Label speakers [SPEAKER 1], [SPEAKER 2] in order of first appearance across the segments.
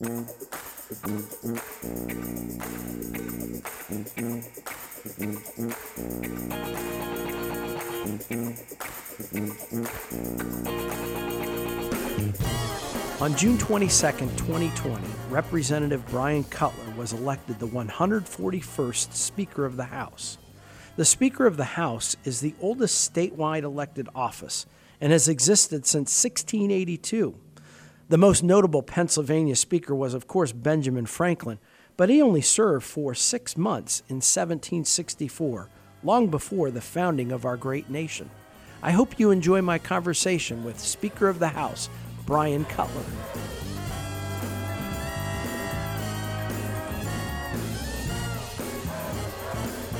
[SPEAKER 1] On June 22, 2020, Representative Brian Cutler was elected the 141st Speaker of the House. The Speaker of the House is the oldest statewide elected office and has existed since 1682. The most notable Pennsylvania Speaker was, of course, Benjamin Franklin, but he only served for six months in 1764, long before the founding of our great nation. I hope you enjoy my conversation with Speaker of the House, Brian Cutler.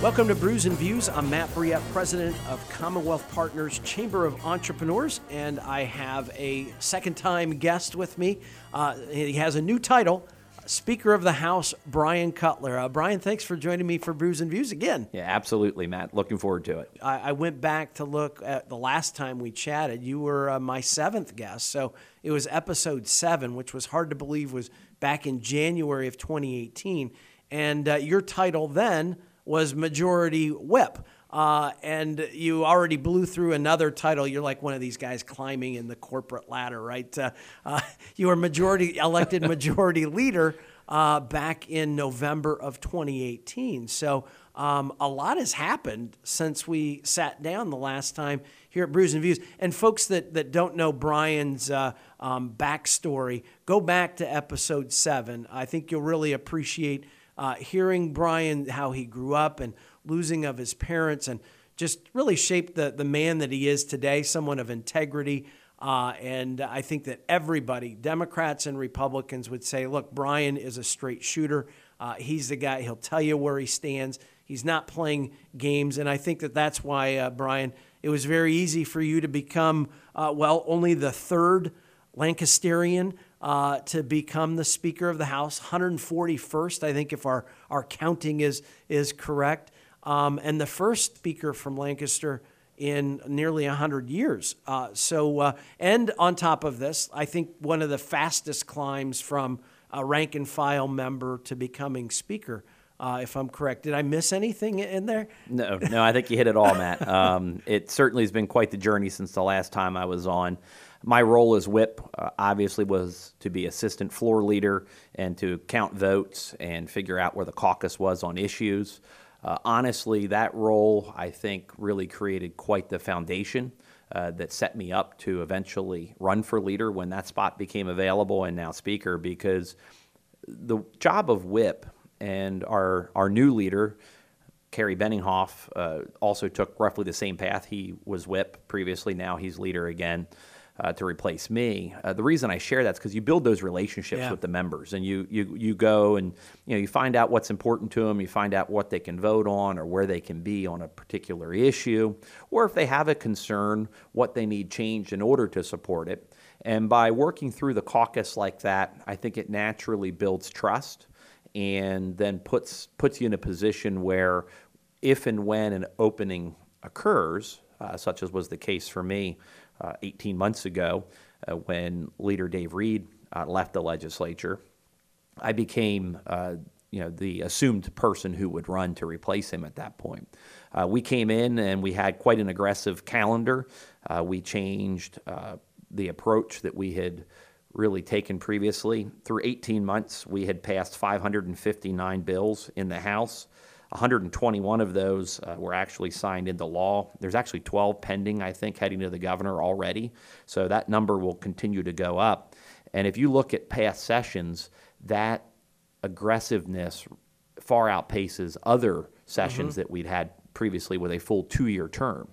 [SPEAKER 1] Welcome to Brews and Views. I'm Matt Brouillette, president of Commonwealth Partners Chamber of Entrepreneurs, and I have a second time guest with me. Uh, he has a new title. Speaker of the House, Brian Cutler. Uh, Brian, thanks for joining me for Brews and Views again.
[SPEAKER 2] Yeah, absolutely, Matt. Looking forward to it.
[SPEAKER 1] I, I went back to look at the last time we chatted. You were uh, my seventh guest, so it was episode seven, which was hard to believe was back in January of 2018. And uh, your title then was Majority Whip. Uh, and you already blew through another title. You're like one of these guys climbing in the corporate ladder, right? Uh, uh, you were majority elected majority leader uh, back in November of 2018. So um, a lot has happened since we sat down the last time here at Brews and Views. And folks that, that don't know Brian's uh, um, backstory, go back to episode seven. I think you'll really appreciate uh, hearing Brian, how he grew up and losing of his parents, and just really shaped the, the man that he is today, someone of integrity. Uh, and I think that everybody, Democrats and Republicans, would say, look, Brian is a straight shooter. Uh, he's the guy, he'll tell you where he stands. He's not playing games. And I think that that's why, uh, Brian, it was very easy for you to become, uh, well, only the third Lancasterian uh, to become the Speaker of the House, 141st, I think, if our, our counting is, is correct um, and the first speaker from Lancaster in nearly 100 years. Uh, so, uh, and on top of this, I think one of the fastest climbs from a rank and file member to becoming speaker. Uh, if I'm correct, did I miss anything in there?
[SPEAKER 2] No, no, I think you hit it all, Matt. Um, it certainly has been quite the journey since the last time I was on. My role as whip uh, obviously was to be assistant floor leader and to count votes and figure out where the caucus was on issues. Uh, honestly, that role I think really created quite the foundation uh, that set me up to eventually run for leader when that spot became available and now speaker because the job of whip and our, our new leader, Kerry Benninghoff, uh, also took roughly the same path. He was whip previously, now he's leader again uh, to replace me. Uh, the reason I share that is because you build those relationships yeah. with the members, and you you you go and you know you find out what's important to them. You find out what they can vote on or where they can be on a particular issue, or if they have a concern, what they need changed in order to support it. And by working through the caucus like that, I think it naturally builds trust and then puts puts you in a position where if and when an opening occurs, uh, such as was the case for me, uh, 18 months ago uh, when leader Dave Reed uh, left the legislature. I became you know the assumed person who would run to replace him at that point. Uh, we came in and we had quite an aggressive calendar. Uh, we changed uh, the approach that we had really taken previously. Through 18 months, we had passed 559 bills in the House. 121 of those uh, were actually signed into law. There's actually 12 pending, I think, heading to the governor already. So that number will continue to go up. And if you look at past sessions, that aggressiveness far outpaces other sessions mm-hmm. that we'd had previously with a full two year term.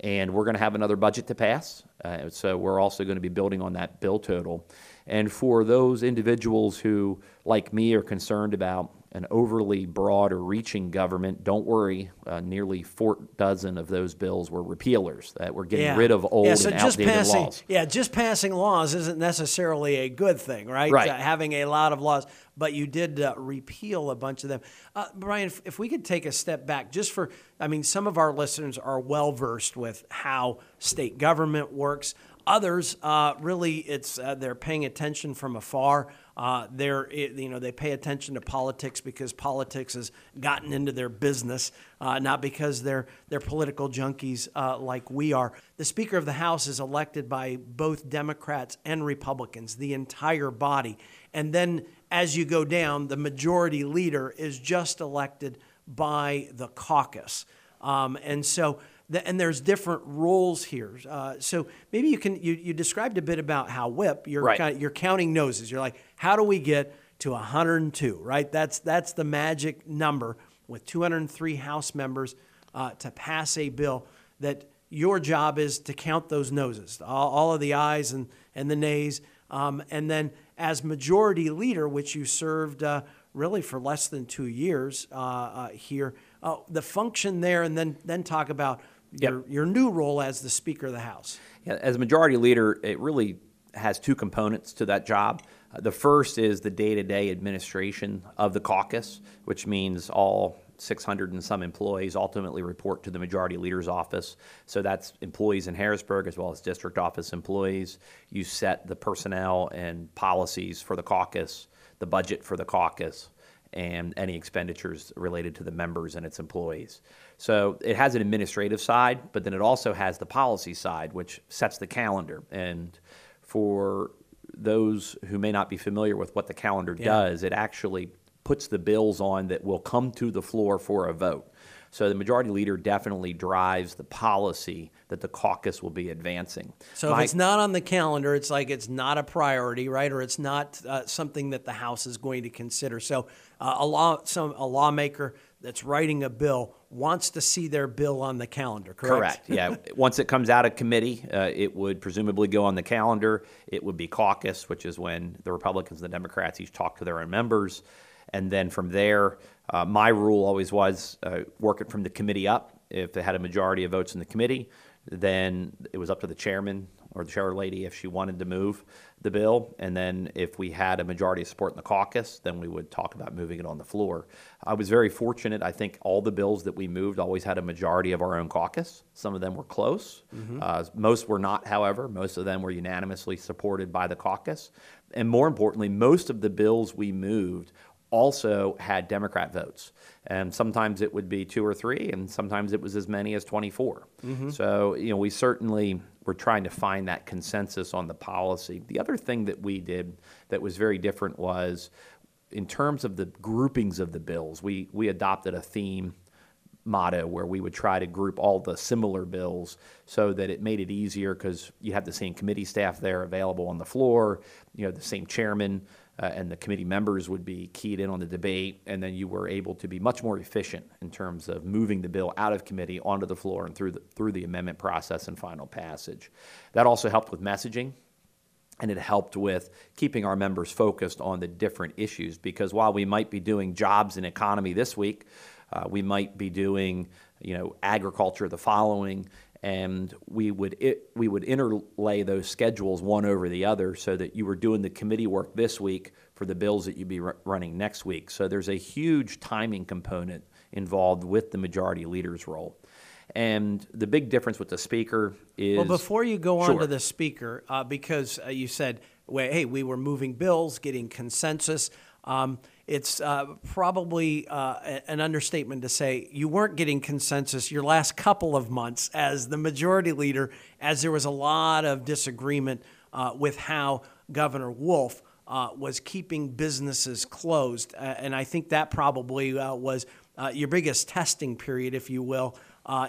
[SPEAKER 2] And we're going to have another budget to pass. Uh, so we're also going to be building on that bill total. And for those individuals who, like me, are concerned about an overly broad or reaching government, don't worry. Uh, nearly four dozen of those bills were repealers that were getting
[SPEAKER 1] yeah.
[SPEAKER 2] rid of old
[SPEAKER 1] yeah, so
[SPEAKER 2] and
[SPEAKER 1] just
[SPEAKER 2] outdated
[SPEAKER 1] passing,
[SPEAKER 2] laws.
[SPEAKER 1] Yeah, just passing laws isn't necessarily a good thing, right?
[SPEAKER 2] Right.
[SPEAKER 1] Uh, having a lot of laws, but you did uh, repeal a bunch of them. Uh, Brian, if, if we could take a step back, just for, I mean, some of our listeners are well versed with how state government works. Others, uh, really, it's uh, they're paying attention from afar. Uh, they're you know they pay attention to politics because politics has gotten into their business, uh, not because they're they're political junkies uh, like we are. The Speaker of the House is elected by both Democrats and Republicans, the entire body, and then as you go down, the majority leader is just elected by the caucus, um, and so and there's different roles here. Uh, so maybe you can you, you described a bit about how whip you're
[SPEAKER 2] right.
[SPEAKER 1] kind of, you're counting noses. You're like, how do we get to 102? Right. That's that's the magic number with 203 House members uh, to pass a bill that your job is to count those noses, all, all of the ayes and and the nays, um, and then as majority leader, which you served uh, really for less than two years uh, uh, here, uh, the function there, and then then talk about yep. your new role as the Speaker of the House.
[SPEAKER 2] Yeah, as a majority leader, it really has two components to that job. Uh, the first is the day to day administration of the caucus, which means all 600 and some employees ultimately report to the majority leader's office. So that's employees in Harrisburg as well as district office employees. You set the personnel and policies for the caucus, the budget for the caucus, and any expenditures related to the members and its employees. So it has an administrative side, but then it also has the policy side, which sets the calendar. And for those who may not be familiar with what the calendar yeah. does, it actually puts the bills on that will come to the floor for a vote. So the majority leader definitely drives the policy that the caucus will be advancing.
[SPEAKER 1] So My, if it's not on the calendar, it's like it's not a priority, right? Or it's not uh, something that the House is going to consider. So uh, a law, some a lawmaker that's writing a bill wants to see their bill on the calendar, correct?
[SPEAKER 2] Correct, yeah. Once it comes out of committee, uh, it would presumably go on the calendar. It would be caucus, which is when the Republicans and the Democrats each talk to their own members. And then from there, uh, my rule always was uh, work it from the committee up. If they had a majority of votes in the committee, then it was up to the chairman or the chair lady if she wanted to move the bill. And then if we had a majority of support in the caucus, then we would talk about moving it on the floor. I was very fortunate. I think all the bills that we moved always had a majority of our own caucus. Some of them were close. Mm-hmm. Uh, most were not, however. Most of them were unanimously supported by the caucus. And more importantly, most of the bills we moved also had Democrat votes. And sometimes it would be two or three, and sometimes it was as many as 24. Mm-hmm. So, you know, we certainly were trying to find that consensus on the policy. The other thing that we did that was very different was in terms of the groupings of the bills, we, we adopted a theme motto where we would try to group all the similar bills so that it made it easier because you have the same committee staff there available on the floor, you know, the same chairman uh, and the committee members would be keyed in on the debate, and then you were able to be much more efficient in terms of moving the bill out of committee onto the floor and through the, through the amendment process and final passage. That also helped with messaging. And it helped with keeping our members focused on the different issues because while we might be doing jobs and economy this week, uh, we might be doing, you know, agriculture the following, and we would it, we would interlay those schedules one over the other so that you were doing the committee work this week for the bills that you'd be r- running next week. So there's a huge timing component involved with the majority leader's role. And the big difference with the speaker is
[SPEAKER 1] well. Before you go on sure. to the speaker, uh, because uh, you said, well, "Hey, we were moving bills, getting consensus." Um, it's uh, probably uh, an understatement to say you weren't getting consensus your last couple of months as the majority leader, as there was a lot of disagreement uh, with how Governor Wolf uh, was keeping businesses closed. Uh, and I think that probably uh, was your biggest testing period, if you will,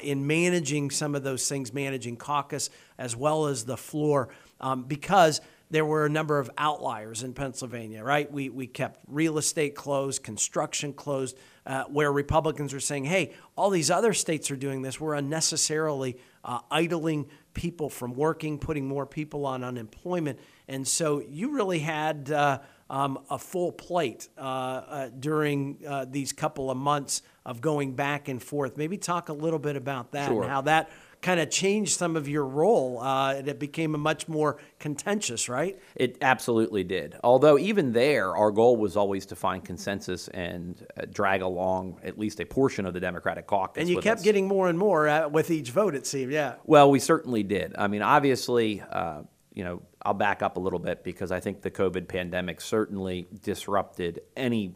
[SPEAKER 1] in managing some of those things, managing caucus as well as the floor, um, because – there were a number of outliers in Pennsylvania, right? We, we kept real estate closed, construction closed, uh, where Republicans are saying, hey, all these other states are doing this. We're unnecessarily uh, idling people from working, putting more people on unemployment. And so you really had uh, um, a full plate uh, uh, during uh, these couple of months of going back and forth. Maybe talk a little bit about that
[SPEAKER 2] sure.
[SPEAKER 1] and how that kind of changed some of your role. Uh, and it became a much more contentious, right?
[SPEAKER 2] It absolutely did. Although even there, our goal was always to find consensus and uh, drag along at least a portion of the Democratic caucus.
[SPEAKER 1] And you kept
[SPEAKER 2] us.
[SPEAKER 1] getting more and more uh, with each vote, it seemed. Yeah.
[SPEAKER 2] Well, we certainly did. I mean, obviously, uh, you know, I'll back up a little bit because I think the COVID pandemic certainly disrupted any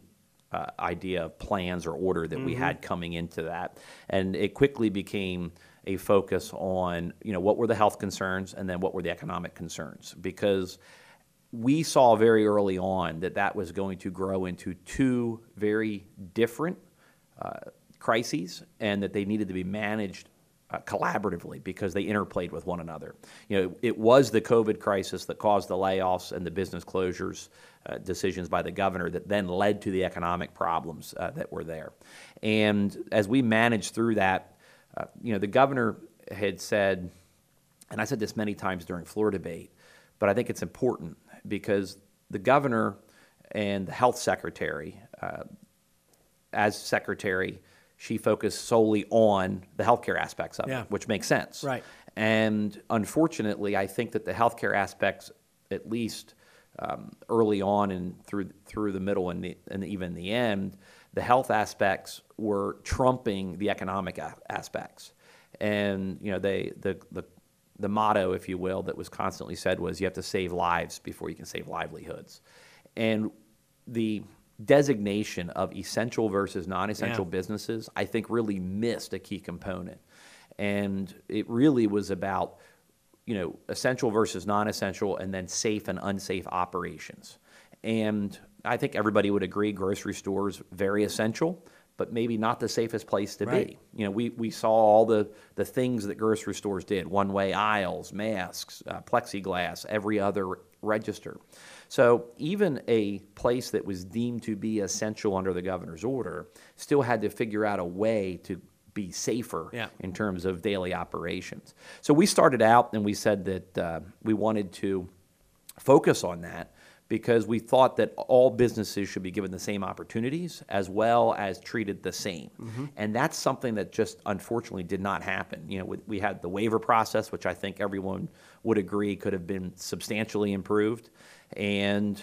[SPEAKER 2] uh, idea of plans or order that we had coming into that, and it quickly became a focus on you know what were the health concerns and then what were the economic concerns because we saw very early on that that was going to grow into two very different uh, crises and that they needed to be managed uh, collaboratively because they interplayed with one another. You know, it was the COVID crisis that caused the layoffs and the business closures uh, decisions by the governor that then led to the economic problems uh, that were there. And as we managed through that, uh, you know, the governor had said, and I said this many times during floor debate, but I think it's important because the governor and the health secretary, uh, as secretary, she focused solely on the healthcare aspects of
[SPEAKER 1] Yeah.
[SPEAKER 2] it, which makes sense.
[SPEAKER 1] Right.
[SPEAKER 2] And unfortunately, I think that the healthcare aspects, at least um, early on and through through the middle and, the, and even the end, the health aspects were trumping the economic a- aspects. And you know, they the, the the motto, if you will, that was constantly said was you have to save lives before you can save livelihoods. And the designation of essential versus non-essential
[SPEAKER 1] Yeah.
[SPEAKER 2] businesses, I think, really missed a key component. And it really was about, you know, essential versus non-essential, and then safe and unsafe operations. And I think everybody would agree, grocery stores very essential, but maybe not the safest place to
[SPEAKER 1] Right.
[SPEAKER 2] be. You know, we, we saw all the, the things that grocery stores did one-way aisles, masks, uh, plexiglass, every other register. So even a place that was deemed to be essential under the governor's order still had to figure out a way to be safer
[SPEAKER 1] Yeah.
[SPEAKER 2] in terms of daily operations. So we started out and we said that uh, we wanted to focus on that because we thought that all businesses should be given the same opportunities as well as treated the same. Mm-hmm. And that's something that just unfortunately did not happen. You know, we, we had the waiver process, which I think everyone would agree could have been substantially improved. And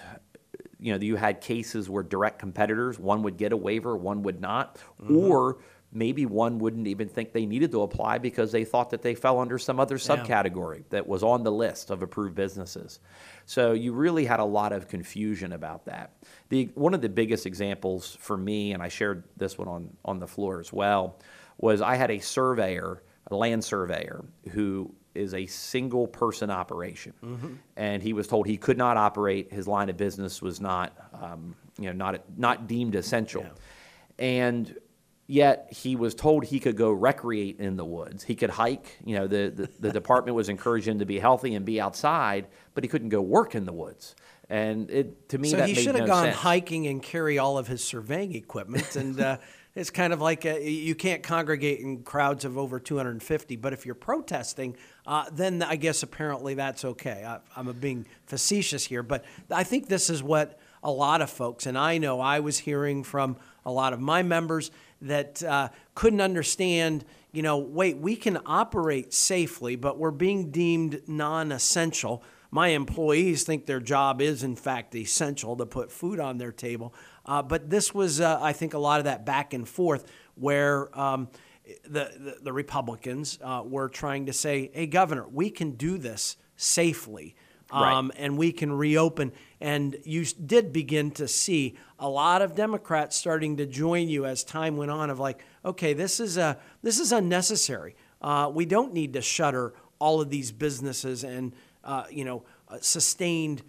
[SPEAKER 2] you know, you had cases where direct competitors, one would get a waiver, one would not, mm-hmm. or maybe one wouldn't even think they needed to apply because they thought that they fell under some other subcategory that was on the list of approved businesses. So you really had a lot of confusion about that. The one of the biggest examples for me, and I shared this one on on the floor as well, was I had a surveyor, a land surveyor, who is a single person operation, and he was told he could not operate. His line of business was not, um, you know, not not deemed essential, and yet he was told he could go recreate in the woods. He could hike. You know, the the, the department was encouraging him to be healthy and be outside, but he couldn't go work in the woods. And it to me
[SPEAKER 1] So he should have
[SPEAKER 2] no
[SPEAKER 1] gone
[SPEAKER 2] sense.
[SPEAKER 1] hiking and carry all of his surveying equipment. And uh, it's kind of like uh you can't congregate in crowds of over 250. But if you're protesting, uh, then I guess apparently that's okay. I, I'm being facetious here, but I think this is what a lot of folks, and I know I was hearing from a lot of my members that uh, couldn't understand. You know, wait, we can operate safely, but we're being deemed non-essential my employees think their job is in fact essential to put food on their table. Uh, but this was, uh, I think, a lot of that back and forth where um, the, the, the Republicans uh, were trying to say, "Hey, Governor, we can do this safely."
[SPEAKER 2] Right.
[SPEAKER 1] Um, and we can reopen. And you did begin to see a lot of Democrats starting to join you as time went on. Of like, okay, this is a this is unnecessary. Uh, we don't need to shutter all of these businesses and uh, you know uh, sustained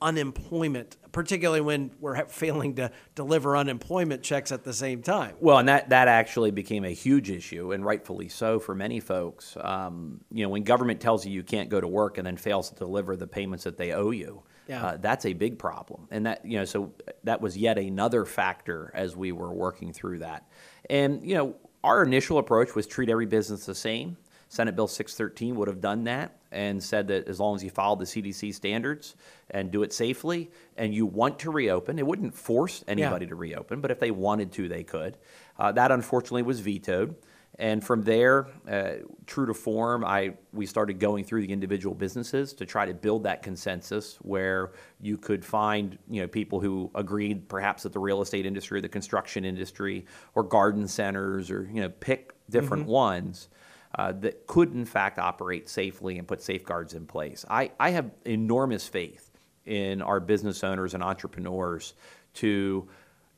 [SPEAKER 1] unemployment, particularly when we're failing to deliver unemployment checks at the same time.
[SPEAKER 2] Well, and that, that actually became a huge issue, and rightfully so for many folks. Um, you know, when government tells you you can't go to work and then fails to deliver the payments that they owe you,
[SPEAKER 1] Yeah.
[SPEAKER 2] uh, that's a big problem. And that, you know, so that was yet another factor as we were working through that. And, you know, our initial approach was treat every business the same. Senate Bill 613 would have done that and said that as long as you followed the CDC standards and do it safely and you want to reopen, it wouldn't force anybody to reopen, but if they wanted to, they could. Uh, that unfortunately was vetoed. And from there, uh, true to form, I we started going through the individual businesses to try to build that consensus where you could find you know people who agreed perhaps that the real estate industry, or the construction industry, or garden centers, or you know pick different ones. Uh, that could in fact operate safely and put safeguards in place. I, I have enormous faith in our business owners and entrepreneurs to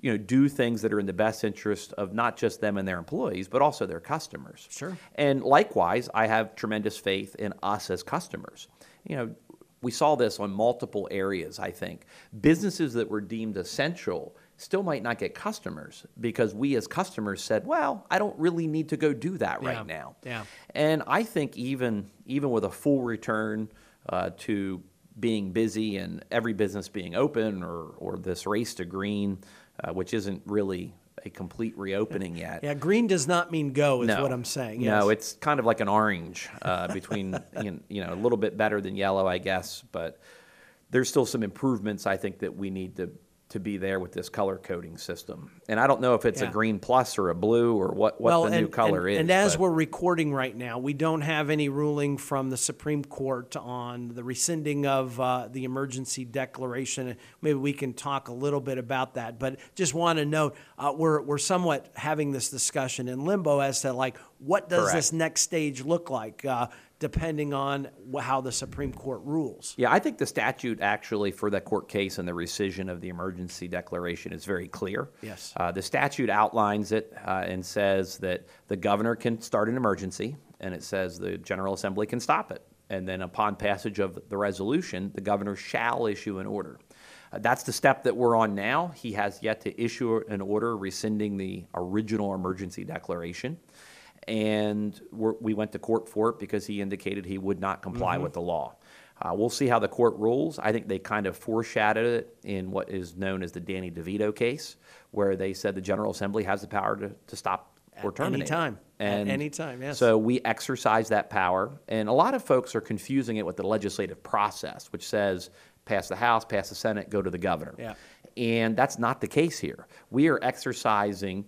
[SPEAKER 2] you know, do things that are in the best interest of not just them and their employees, but also their customers.
[SPEAKER 1] Sure.
[SPEAKER 2] And likewise, I have tremendous faith in us as customers. You know, we saw this on multiple areas, I think. Businesses that were deemed essential still might not get customers because we as customers said, "Well, I don't really need to go do that
[SPEAKER 1] Yeah.
[SPEAKER 2] right now."
[SPEAKER 1] Yeah.
[SPEAKER 2] And I think even even with a full return uh, to being busy and every business being open, or or this race to green, uh, which isn't really a complete reopening yet.
[SPEAKER 1] Yeah, green does not mean go, is
[SPEAKER 2] No.
[SPEAKER 1] what I'm saying.
[SPEAKER 2] No, it's kind of like an orange uh, between, you know, a little bit better than yellow, I guess. But there's still some improvements I think that we need to to be there with this color coding system. And I don't know if it's a green plus or a blue or what, what the new color
[SPEAKER 1] and,
[SPEAKER 2] is.
[SPEAKER 1] And as
[SPEAKER 2] but-
[SPEAKER 1] we're recording right now, we don't have any ruling from the Supreme Court on the rescinding of uh, the emergency declaration. Maybe we can talk a little bit about that. But just want to note, uh, we're, we're somewhat having this discussion in limbo as to like, what does
[SPEAKER 2] Correct.
[SPEAKER 1] this next stage look like, uh, depending on how the Supreme Court rules?
[SPEAKER 2] Yeah, I think the statute actually for that court case and the rescission of the emergency declaration is very clear.
[SPEAKER 1] Yes.
[SPEAKER 2] Uh, the statute outlines it uh, and says that the governor can start an emergency, and it says the General Assembly can stop it. And then upon passage of the resolution, the governor shall issue an order. Uh, that's the step that we're on now. He has yet to issue an order rescinding the original emergency declaration and we're, we went to court for it because he indicated he would not comply with the law. Uh, we'll see how the court rules. I think they kind of foreshadowed it in what is known as the Danny DeVito case, where they said the General Assembly has the power to, to stop or
[SPEAKER 1] At
[SPEAKER 2] terminate.
[SPEAKER 1] any time. At any time, yes.
[SPEAKER 2] So we exercise that power, and a lot of folks are confusing it with the legislative process, which says pass the House, pass the Senate, go to the governor.
[SPEAKER 1] Yeah.
[SPEAKER 2] And that's not the case here. We are exercising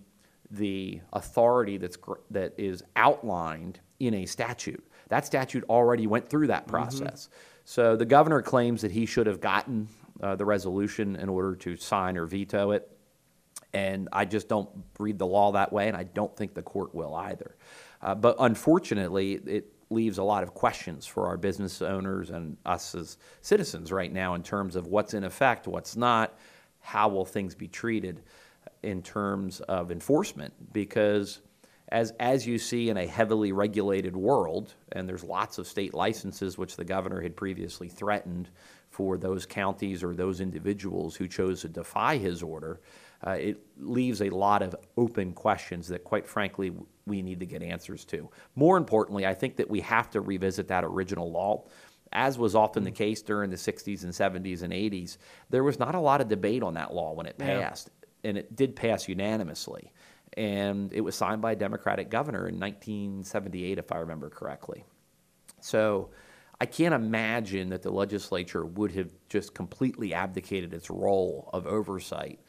[SPEAKER 2] the authority that's that is outlined in a statute. That statute already went through that process. So the governor claims that he should have gotten uh, the resolution in order to sign or veto it. And I just don't read the law that way, and I don't think the court will either. Uh, but unfortunately, it leaves a lot of questions for our business owners and us as citizens right now in terms of what's in effect, what's not, how will things be treated in terms of enforcement. Because as, as you see in a heavily regulated world, and there's lots of state licenses which the governor had previously threatened for those counties or those individuals who chose to defy his order, uh, it leaves a lot of open questions that, quite frankly, we need to get answers to. More importantly, I think that we have to revisit that original law. As was often the case during the 60s and 70s and 80s, there was not a lot of debate on that law when it
[SPEAKER 1] Yeah.
[SPEAKER 2] And it did pass unanimously. And it was signed by a Democratic governor in 1978, if I remember correctly. So I can't imagine that the legislature would have just completely abdicated its role of oversight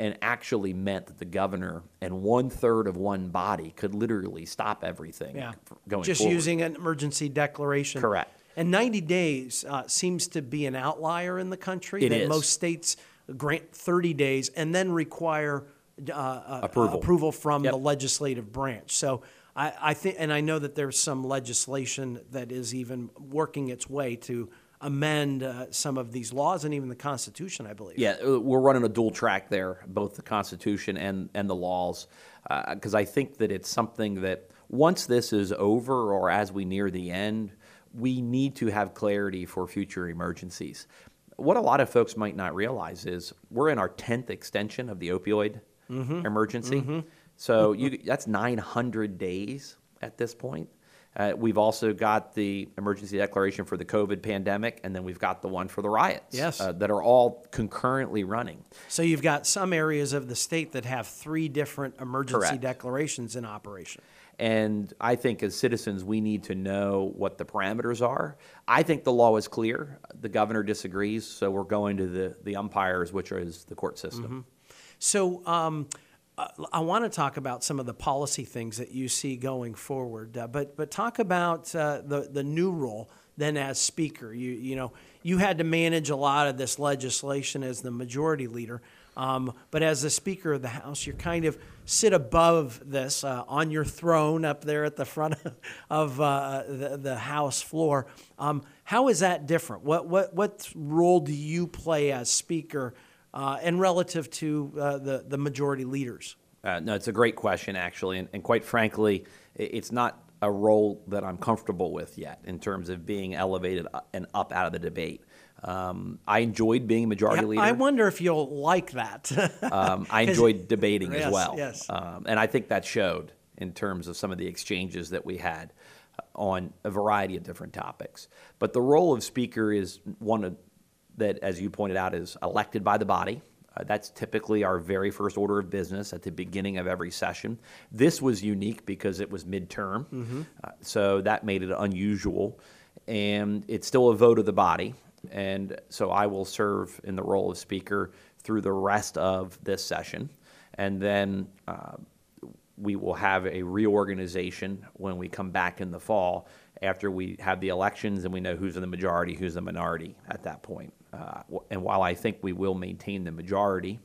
[SPEAKER 2] and actually meant that the governor and one third of one body could literally stop everything
[SPEAKER 1] Yeah.
[SPEAKER 2] going
[SPEAKER 1] Just
[SPEAKER 2] forward.
[SPEAKER 1] using an emergency declaration.
[SPEAKER 2] Correct.
[SPEAKER 1] And 90 days uh, seems to be an outlier in the country.
[SPEAKER 2] It
[SPEAKER 1] that
[SPEAKER 2] is.
[SPEAKER 1] Most states grant 30 days and then require uh, uh,
[SPEAKER 2] Approval.
[SPEAKER 1] approval from
[SPEAKER 2] Yep.
[SPEAKER 1] the legislative branch. So I, I think, and I know that there's some legislation that is even working its way to amend uh, some of these laws and even the Constitution, I believe.
[SPEAKER 2] Yeah, uh, we're running a dual track there, both the Constitution and, and the laws, because I think that it's something that once this is over or as we near the end, we need to have clarity for future emergencies. What a lot of folks might not realize is we're in our 10th extension of the opioid emergency. So you, that's 900 days at this point. Uh, we've also got the emergency declaration for the COVID pandemic, and then we've got the one for the riots
[SPEAKER 1] Yes.
[SPEAKER 2] uh, that are all concurrently running.
[SPEAKER 1] So you've got some areas of the state that have three different emergency
[SPEAKER 2] Correct.
[SPEAKER 1] declarations in operation.
[SPEAKER 2] And I think as citizens, we need to know what the parameters are. I think the law is clear. The governor disagrees, so we're going to the, the umpires, which is the court system.
[SPEAKER 1] So, um, I want to talk about some of the policy things that you see going forward, uh, but but talk about uh, the the new role then as speaker. You you know you had to manage a lot of this legislation as the majority leader, um, but as the speaker of the House, you kind of sit above this uh, on your throne up there at the front of uh, the, the House floor. Um, how is that different? What what what role do you play as speaker? uh, and relative to uh, the, the majority leaders?
[SPEAKER 2] Uh, no, it's a great question, actually. And, and, quite frankly, it's not a role that I'm comfortable with yet in terms of being elevated and up out of the debate. Um, I enjoyed being a majority
[SPEAKER 1] yeah,
[SPEAKER 2] leader.
[SPEAKER 1] I wonder if you'll like that.
[SPEAKER 2] um, I enjoyed debating
[SPEAKER 1] yes,
[SPEAKER 2] as well.
[SPEAKER 1] Yes.
[SPEAKER 2] Um, and I think that showed in terms of some of the exchanges that we had on a variety of different topics. But the role of speaker is one of that, as you pointed out, is elected by the body. Uh, that's typically our very first order of business at the beginning of every session. This was unique because it was midterm, mm-hmm. uh, so that made it unusual. And it's still a vote of the body. And so I will serve in the role of speaker through the rest of this session. And then uh, we will have a reorganization when we come back in the fall after we have the elections and we know who's in the majority, who's the minority at that point. Uh, and while I think we will maintain the majority,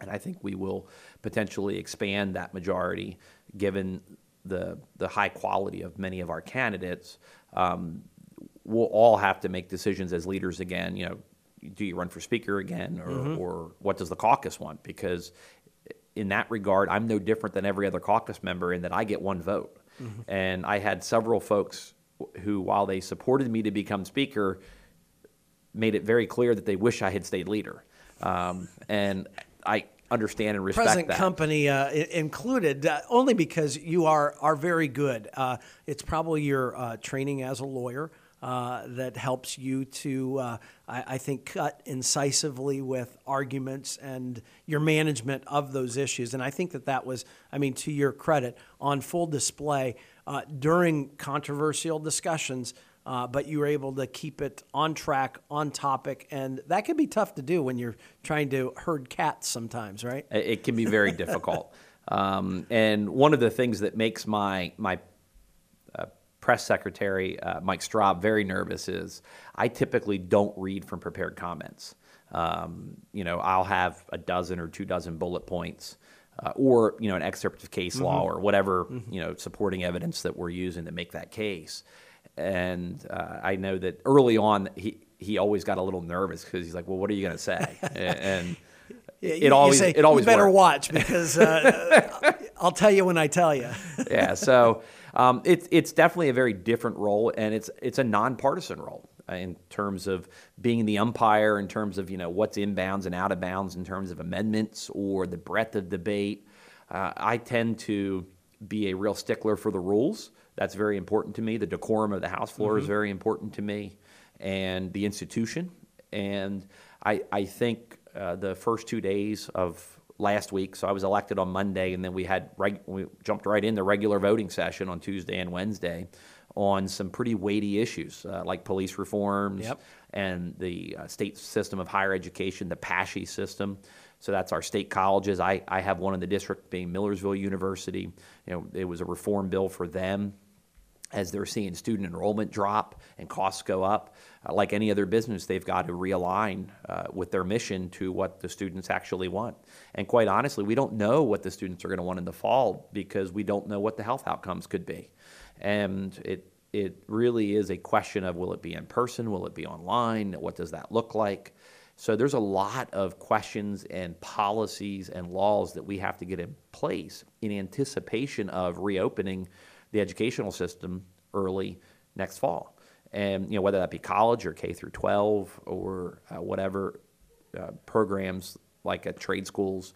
[SPEAKER 2] and I think we will potentially expand that majority given the, the high quality of many of our candidates, um, we'll all have to make decisions as leaders again. You know, do you run for speaker again, or, mm-hmm. or what does the caucus want? Because in that regard, I'm no different than every other caucus member in that I get one vote. Mm-hmm. And I had several folks who, while they supported me to become speaker, made it very clear that they wish I had stayed leader. Um, and I understand and respect
[SPEAKER 1] Present
[SPEAKER 2] that.
[SPEAKER 1] company uh, included, uh, only because you are are very good. Uh, it's probably your uh, training as a lawyer. Uh, that helps you to, uh, I, I, think, cut incisively with arguments and your management of those issues. And I think that that was, I mean, to your credit, on full display during controversial discussions uh, but you were able to keep it on track, on topic, and that can be tough to do when you're trying to herd cats sometimes, right?
[SPEAKER 2] It can be very difficult. Um, and one of the things that makes my my uh, press secretary uh, Mike Straub very nervous is I typically don't read from prepared comments. Um, you know, I'll have a dozen or two dozen bullet points. Uh, or you know an excerpt of case mm-hmm. law or whatever mm-hmm. you know supporting evidence that we're using to make that case and uh, I know that early on he he always got a little nervous because he's like, "Well, what are you going to say?" and
[SPEAKER 1] it always say, it always better worked. watch because uh, I'll tell you when I tell you.
[SPEAKER 2] yeah, so um, it's it's definitely a very different role, and it's it's a nonpartisan role uh, in terms of being the umpire, in terms of you know what's inbounds and out of bounds, in terms of amendments or the breadth of debate. Uh, I tend to be a real stickler for the rules. That's very important to me. The decorum of the House floor mm-hmm. is very important to me, and the institution. And I, I think uh, the first two days of last week, so I was elected on Monday, and then we had reg- we jumped right in the regular voting session on Tuesday and Wednesday on some pretty weighty issues uh, like police reforms
[SPEAKER 1] yep.
[SPEAKER 2] and the uh, state system of higher education, the PASSHE system. So that's our state colleges. I, I have one in the district being Millersville University. You know, it was a reform bill for them as they're seeing student enrollment drop and costs go up. Uh, like any other business, they've got to realign uh, with their mission to what the students actually want. And quite honestly, we don't know what the students are going to want in the fall because we don't know what the health outcomes could be. And it it really is a question of will it be in person, will it be online, what does that look like? So there's a lot of questions and policies and laws that we have to get in place in anticipation of reopening the educational system early next fall. And you know whether that be college or K through 12 or uh, whatever uh, programs like at trade schools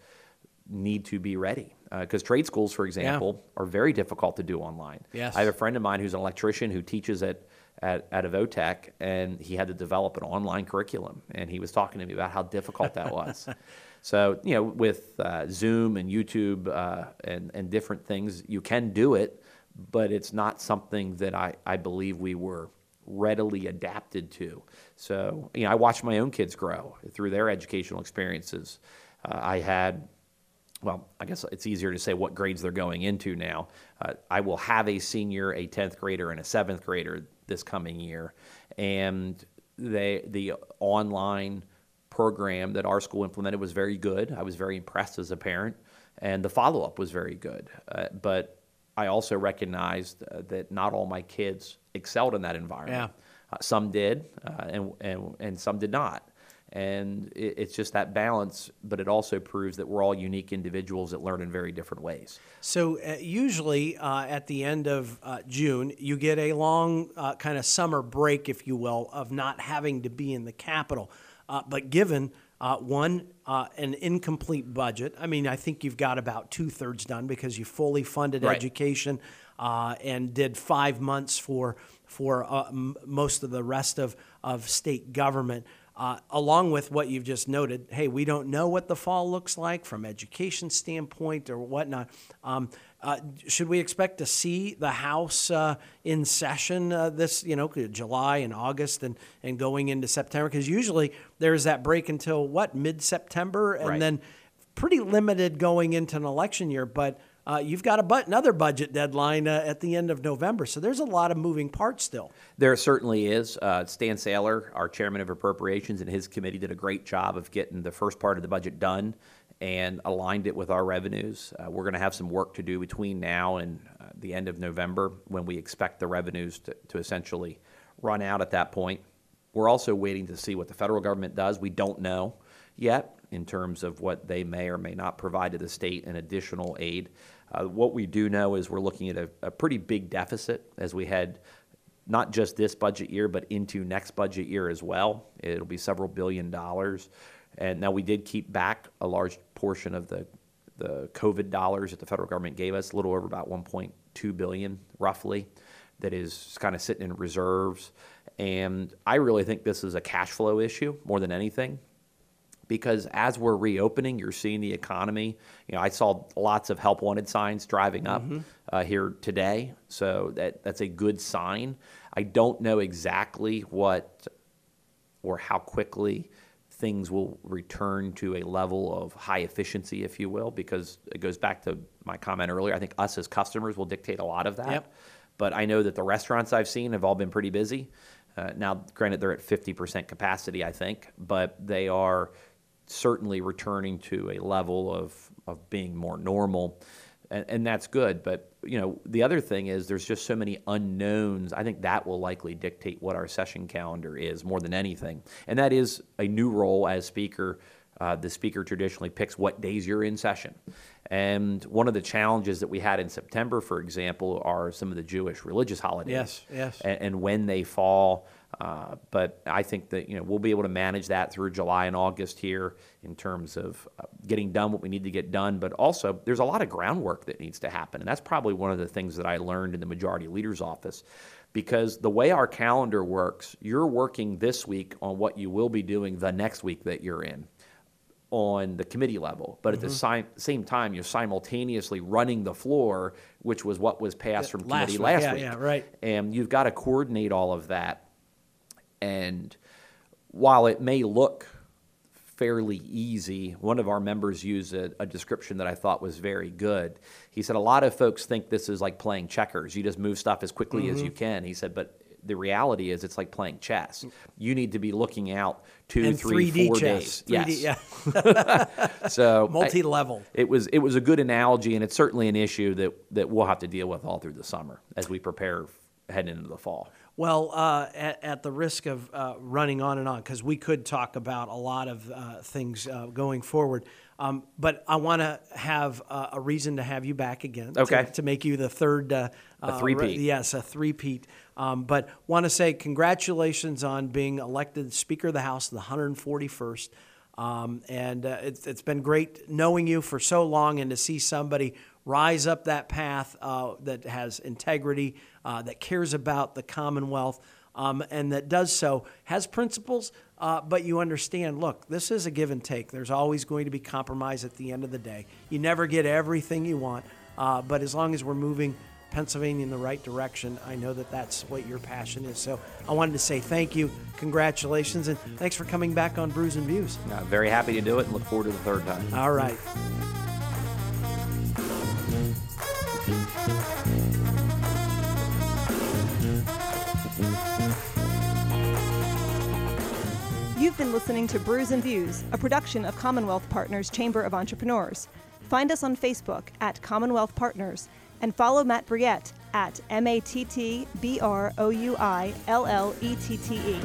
[SPEAKER 2] need to be ready because uh, trade schools, for example, yeah. are very difficult to do online.
[SPEAKER 1] Yes.
[SPEAKER 2] I have a friend of mine who's an electrician who teaches at at, at a Votech, and he had to develop an online curriculum, and he was talking to me about how difficult that was. so you know, with uh, Zoom and YouTube uh, and and different things, you can do it, but it's not something that I, I believe we were readily adapted to. So, you know, I watched my own kids grow through their educational experiences. Uh, I had well, I guess it's easier to say what grades they're going into now. Uh, I will have a senior, a 10th grader, and a 7th grader this coming year. And they, the online program that our school implemented was very good. I was very impressed as a parent, and the follow up was very good. Uh, but I also recognized uh, that not all my kids excelled in that environment.
[SPEAKER 1] Yeah.
[SPEAKER 2] Uh, some did, uh, and, and, and some did not. And it, it's just that balance, but it also proves that we're all unique individuals that learn in very different ways.
[SPEAKER 1] So, uh, usually uh, at the end of uh, June, you get a long uh, kind of summer break, if you will, of not having to be in the capital. Uh, but given uh, one, an incomplete budget, I mean, I think you've got about two thirds done because you fully funded
[SPEAKER 2] Right.
[SPEAKER 1] education and did five months for, for m- most of the rest of, of state government. Uh, along with what you've just noted, hey, we don't know what the fall looks like from education standpoint or whatnot. Um, uh, should we expect to see the House uh, in session uh, this, you know, July and August and, and going into September? Because usually there's that break until what, mid September? And
[SPEAKER 2] Right.
[SPEAKER 1] then pretty limited going into an election year. But uh, you've got a bu- another budget deadline uh, at the end of November. So there's a lot of moving parts still.
[SPEAKER 2] There certainly is. Uh, Stan Saylor, our chairman of appropriations, and his committee did a great job of getting the first part of the budget done and aligned it with our revenues. Uh, we're going to have some work to do between now and uh, the end of November when we expect the revenues to, essentially run out at that point. We're also waiting to see what the federal government does. We don't know yet in terms of what they may or may not provide to the state in additional aid. Uh, what we do know is we're looking at a, a pretty big deficit as we head not just this budget year, but into next budget year as well. It'll be several billion dollars. And now we did keep back a large portion of the the COVID dollars that the federal government gave us, a little over about 1.2 billion, roughly, that is kind of sitting in reserves. And I really think this is a cash flow issue more than anything because as we're reopening, you're seeing the economy. You know, I saw lots of help wanted signs driving up uh, here today, so that that's a good sign. I don't know exactly what or how quickly things will return to a level of high efficiency, if you will, because it goes back to my comment earlier. I think us as customers will dictate a lot of that.
[SPEAKER 1] Yep.
[SPEAKER 2] But I know that the restaurants I've seen have all been pretty busy. Uh, now, granted, they're at 50% capacity, I think, but they are certainly returning to a level of, of being more normal. And, and that's good. But, you know, the other thing is there's just so many unknowns. I think that will likely dictate what our session calendar is more than anything. And that is a new role as speaker. Uh, the speaker traditionally picks what days you're in session. And one of the challenges that we had in September, for example, are some of the Jewish religious holidays.
[SPEAKER 1] Yes, yes.
[SPEAKER 2] And, and when they fall. Uh, but I think that you know we'll be able to manage that through July and August here in terms of uh, getting done what we need to get done. But also, there's a lot of groundwork that needs to happen, and that's probably one of the things that I learned in the majority leader's office. Because the way our calendar works, you're working this week on what you will be doing the next week that you're in on the committee level, but at the si- same time, you're simultaneously running the floor, which was what was passed from
[SPEAKER 1] last
[SPEAKER 2] committee
[SPEAKER 1] week.
[SPEAKER 2] last
[SPEAKER 1] Yeah,
[SPEAKER 2] week.
[SPEAKER 1] yeah, right.
[SPEAKER 2] And you've got to coordinate all of that. And while it may look fairly easy, one of our members used a, a description that I thought was very good. He said, A lot of folks think this is like playing checkers. You just move stuff as quickly as you
[SPEAKER 1] Mm-hmm.
[SPEAKER 2] can. He said, But the reality is, it's like playing chess. You need to be looking out two,
[SPEAKER 1] And
[SPEAKER 2] three,
[SPEAKER 1] 3D
[SPEAKER 2] four
[SPEAKER 1] chess.
[SPEAKER 2] days.
[SPEAKER 1] 3D,
[SPEAKER 2] yes.
[SPEAKER 1] yeah.
[SPEAKER 2] So
[SPEAKER 1] Multi-level.
[SPEAKER 2] it was it was a good analogy, and it's certainly an issue that that we'll have to deal with all through the summer as we prepare heading into the fall.
[SPEAKER 1] Well, uh, at, at the risk of uh, running on and on, because we could talk about a lot of uh, things uh, going forward, um, but I want to have uh, a reason to have you back again. to-
[SPEAKER 2] Okay.
[SPEAKER 1] To, make you the third. Uh,
[SPEAKER 2] A three-peat.
[SPEAKER 1] re- yes, a three-peat. Um, but want to say congratulations on being elected Speaker of the House, the 141st. Um, and uh, it's, it's been great knowing you for so long and to see somebody rise up that path uh, that has integrity, uh, that cares about the Commonwealth, um, and that does so, has principles, uh, but you understand look, this is a give and take. There's always going to be compromise at the end of the day. You never get everything you want, uh, but as long as we're moving Pennsylvania in the right direction, I know that that's what your passion is. So I wanted to say thank you, congratulations, and thanks for coming back on Brews and Views.
[SPEAKER 2] Uh, very happy to do it, and look forward to the third time.
[SPEAKER 1] All right.
[SPEAKER 3] Been listening to Brews and Views, a production of Commonwealth Partners Chamber of Entrepreneurs. Find us on Facebook at Commonwealth Partners and follow Matt Brouillette at M A T T B R O U I L L E T T E.